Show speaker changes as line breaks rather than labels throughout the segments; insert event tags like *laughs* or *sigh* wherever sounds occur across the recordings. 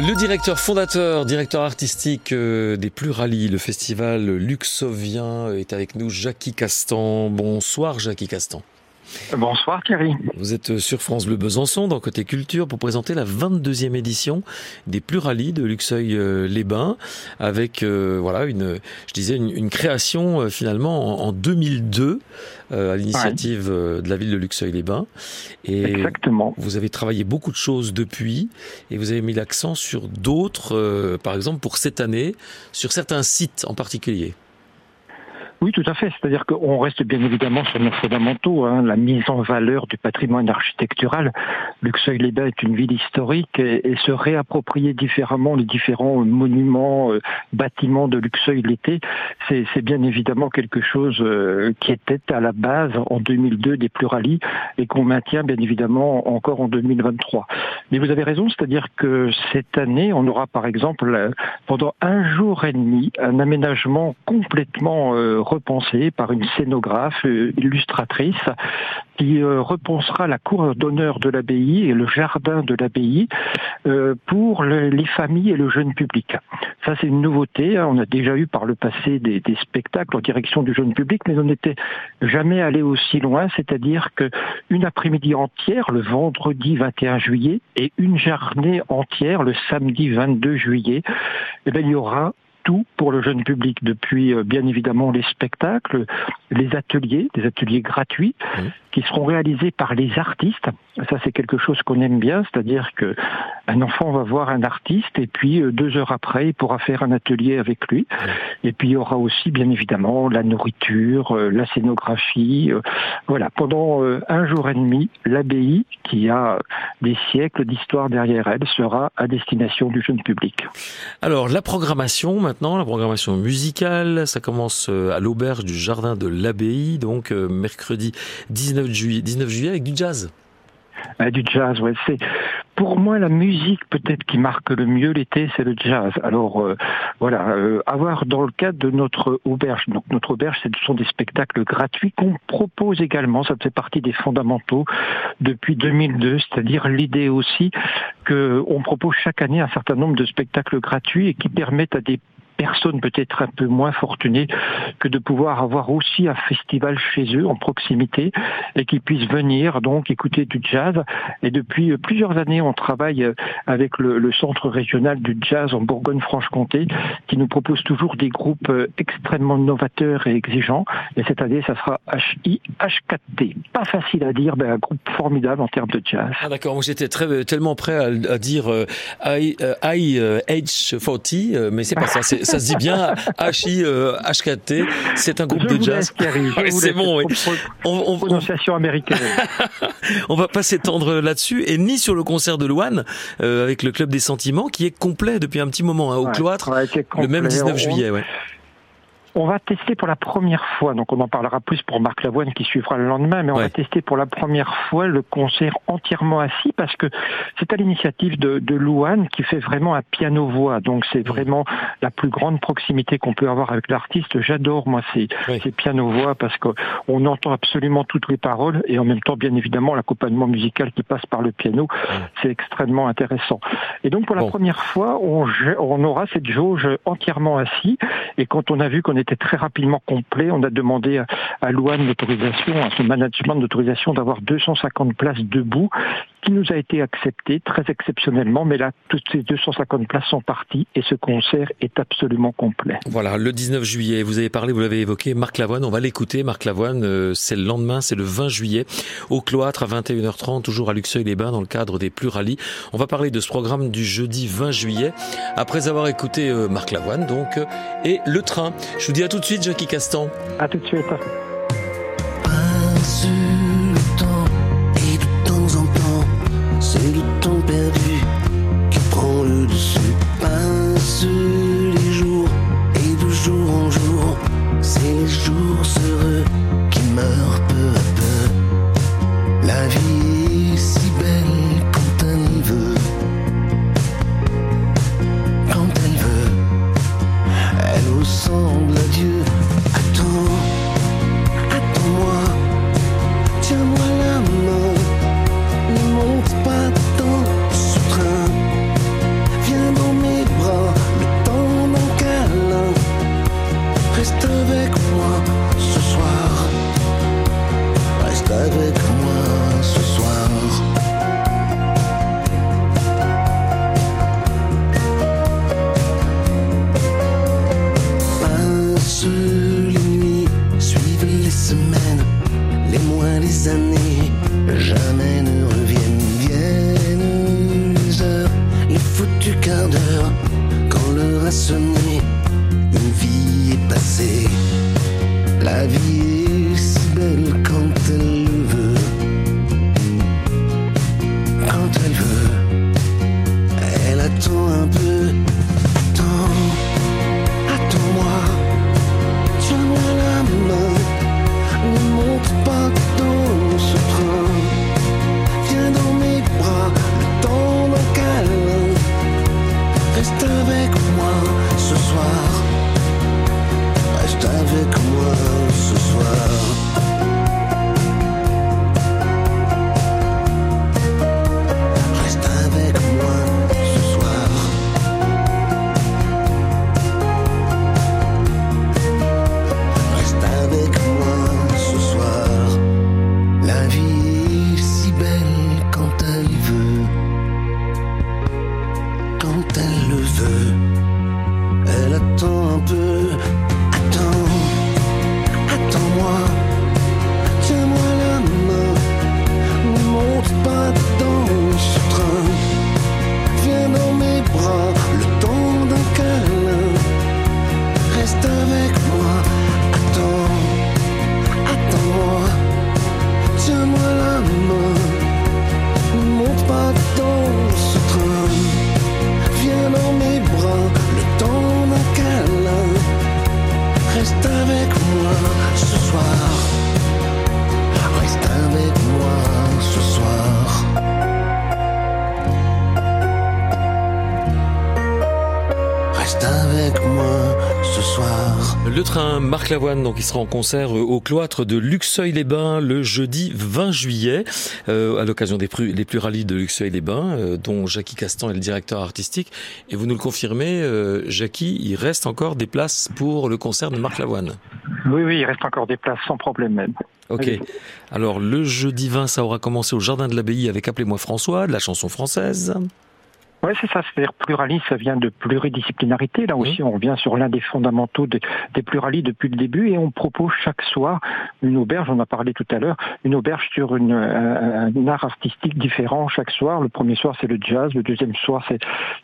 Le directeur fondateur, directeur artistique euh, des Pluralis, le festival luxovien, est avec nous, Jackie Castan. Bonsoir Jackie Castan.
Bonsoir Thierry.
Vous êtes sur France Bleu Besançon dans Côté Culture pour présenter la 22e édition des Pluralis de Luxeuil-les-Bains avec euh, voilà une je disais une, création euh, finalement en, 2002 euh, à l'initiative de la ville de Luxeuil-les-Bains
et Exactement.
vous avez travaillé beaucoup de choses depuis et vous avez mis l'accent sur d'autres par exemple pour cette année sur certains sites en particulier.
Oui, tout à fait. C'est-à-dire qu'on reste bien évidemment sur nos fondamentaux, hein, la mise en valeur du patrimoine architectural. Luxeuil-les-Bains est une ville historique et, se réapproprier différemment les différents monuments, euh, bâtiments de Luxeuil l'été, c'est bien évidemment quelque chose euh, qui était à la base en 2002 des pluralis et qu'on maintient bien évidemment encore en 2023. Mais vous avez raison, c'est-à-dire que cette année, on aura par exemple euh, pendant un jour et demi un aménagement complètement repensé par une scénographe euh, illustratrice qui euh, repensera la cour d'honneur de l'abbaye et le jardin de l'abbaye euh, pour les familles et le jeune public. Ça, c'est une nouveauté. Hein. On a déjà eu par le passé des, spectacles en direction du jeune public, mais on n'était jamais allé aussi loin, c'est-à-dire qu'une après-midi entière, le vendredi 21 juillet, et une journée entière, le samedi 22 juillet, eh bien, il y aura pour le jeune public, depuis euh, bien évidemment les spectacles, les ateliers, des ateliers gratuits qui seront réalisés par les artistes. Ça, c'est quelque chose qu'on aime bien, c'est-à-dire que un enfant va voir un artiste et puis euh, deux heures après, il pourra faire un atelier avec lui. Et puis il y aura aussi, bien évidemment, la nourriture, euh, la scénographie. Voilà, pendant un jour et demi, l'abbaye, qui a des siècles d'histoire derrière elle, sera à destination du jeune public.
Alors, la programmation maintenant la programmation musicale. Ça commence euh, à l'auberge du Jardin de l'Abbaye, donc euh, mercredi 19 juillet, 19 juillet avec du jazz.
du jazz, ouais. C'est pour moi la musique peut-être qui marque le mieux l'été, c'est le jazz. Alors euh, voilà, avoir dans le cadre de notre auberge, donc notre auberge, ce sont des spectacles gratuits qu'on propose également. Ça fait partie des fondamentaux depuis 2002, c'est-à-dire l'idée aussi qu'on propose chaque année un certain nombre de spectacles gratuits et qui permettent à des personnes peut-être un peu moins fortunées que de pouvoir avoir aussi un festival chez eux en proximité et qu'ils puissent venir donc écouter du jazz. Et depuis plusieurs années, on travaille avec le, centre régional du jazz en Bourgogne-Franche-Comté qui nous propose toujours des groupes extrêmement novateurs et exigeants. Et cette année, ça sera HIH4T. Pas facile à dire, mais un groupe formidable en termes de jazz.
Ah d'accord, moi j'étais très, tellement prêt à, dire euh, IH40, euh, mais c'est pas *laughs* ça ça se dit bien HI HKT. Euh, c'est un groupe de jazz.
c'est bon, oui. On, prononciation américaine. *laughs*
on va pas s'étendre là-dessus et ni sur le concert de Louane euh, avec le club des sentiments qui est complet depuis un petit moment hein, au cloître le même 19 juillet. Ouais.
On va tester pour la première fois, donc on en parlera plus pour Marc Lavoine qui suivra le lendemain, mais on va tester pour la première fois le concert entièrement assis parce que c'est à l'initiative de, de Louane qui fait vraiment un piano-voix. Donc c'est vraiment la plus grande proximité qu'on peut avoir avec l'artiste. J'adore moi ces, ces piano-voix parce qu'on entend absolument toutes les paroles et en même temps bien évidemment l'accompagnement musical qui passe par le piano. C'est extrêmement intéressant. Et donc pour la première fois, on, on aura cette jauge entièrement assis et quand on a vu qu'on était très rapidement complet. On a demandé à, Louane l'autorisation, à son management d'autorisation d'avoir 250 places debout, qui nous a été accepté très exceptionnellement. Mais là, toutes ces 250 places sont parties et ce concert est absolument complet.
Voilà, le 19 juillet, vous avez parlé, vous l'avez évoqué, Marc Lavoine, on va l'écouter. Marc Lavoine, euh, c'est le lendemain, c'est le 20 juillet, au cloître à 21h30, toujours à Luxeuil-les-Bains, dans le cadre des Pluralis. On va parler de ce programme du jeudi 20 juillet, après avoir écouté euh, Marc Lavoine, donc, euh, et le train. Je vous dis à tout de suite, Jackie Castan.
À tout de suite.
Jours heureux qui meurent peu. Une vie est passée. La vie est si belle
Marc Lavoine, donc, il sera en concert euh, au cloître de Luxeuil-les-Bains le jeudi 20 juillet, euh, à l'occasion des plus, les pluralies de Luxeuil-les-Bains, euh, dont Jackie Castan est le directeur artistique. Et vous nous le confirmez, euh, Jackie, il reste encore des places pour le concert de Marc Lavoine.
Oui, oui, il reste encore des places sans problème même.
Ok. Alors, le jeudi 20, ça aura commencé au Jardin de l'Abbaye avec Appelez-moi François, de la chanson française.
Oui, c'est ça, c'est-à-dire pluralisme, ça vient de pluridisciplinarité. Là aussi, on revient sur l'un des fondamentaux des, des pluralistes depuis le début et on propose chaque soir une auberge, on a parlé tout à l'heure, une auberge sur une, un, un art artistique différent chaque soir. Le premier soir, c'est le jazz, le deuxième soir, c'est,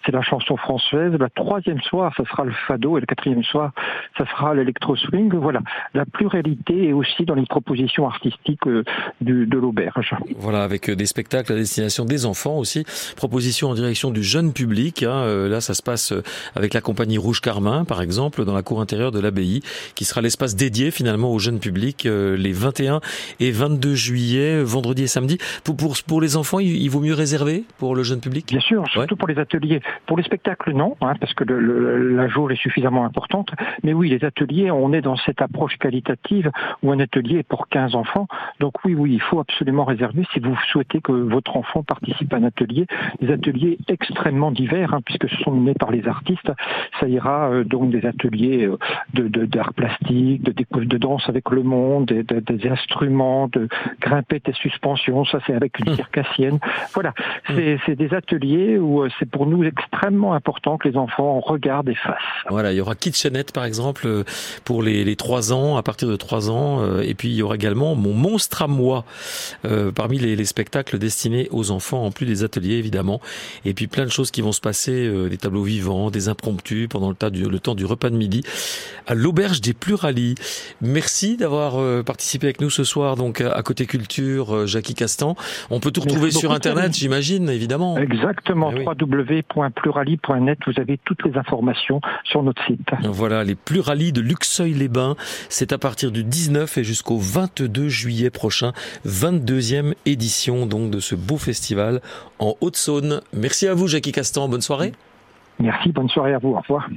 c'est la chanson française, le troisième soir, ça sera le fado et le quatrième soir, ça sera l'électro-swing. Voilà, la pluralité est aussi dans les propositions artistiques euh, du, de l'auberge.
Voilà, avec euh, des spectacles à destination des enfants aussi. Proposition en direction du jeune public. Hein. Euh, Là, ça se passe euh, avec la compagnie Rouge Carmin, par exemple, dans la cour intérieure de l'abbaye, qui sera l'espace dédié finalement au jeune public euh, les 21 et 22 juillet, vendredi et samedi. Pour, pour, pour les enfants, il, il vaut mieux réserver pour le jeune public?
Bien sûr, surtout pour les ateliers. Pour les spectacles, non, hein, parce que le, le, la jauge est suffisamment importante. Mais oui, les ateliers, on est dans cette approche qualitative où un atelier est pour 15 enfants. Donc oui, oui, il faut absolument réserver si vous souhaitez que votre enfant participe à un atelier. Des ateliers extrêmement divers, hein, puisque ce sont menés par les artistes. Ça ira euh, donc des ateliers euh, de, d'art plastique, de, de, de danse avec le monde, des, de, des instruments, de grimpettes et suspensions. Ça, c'est avec une circassienne. Voilà, c'est, c'est des ateliers où euh, c'est pour nous extrêmement important que les enfants regardent et fassent.
Voilà, il y aura Kitchenette par exemple pour les, les 3 ans, à partir de 3 ans, et puis il y aura également Mon monstre à moi, euh, parmi les, les, spectacles destinés aux enfants, en plus des ateliers évidemment, et puis plein de choses qui vont se passer, euh, des tableaux vivants, des impromptus pendant le, tas du, le temps du repas de midi, à l'auberge des Pluralies. Merci d'avoir euh, participé avec nous ce soir, donc à Côté Culture, euh, Jackie Castan. On peut tout retrouver
Merci
sur Internet, j'imagine, évidemment.
Exactement,
Eh oui.
www.plurali.net, vous avez toutes les informations sur notre site.
Voilà, les pluralies de Luxeuil-les-Bains. C'est à partir du 19 et jusqu'au 22 juillet prochain. 22e édition donc de ce beau festival en Haute-Saône. Merci à vous, Jackie Castan. Bonne soirée.
Merci, bonne soirée à vous, au revoir.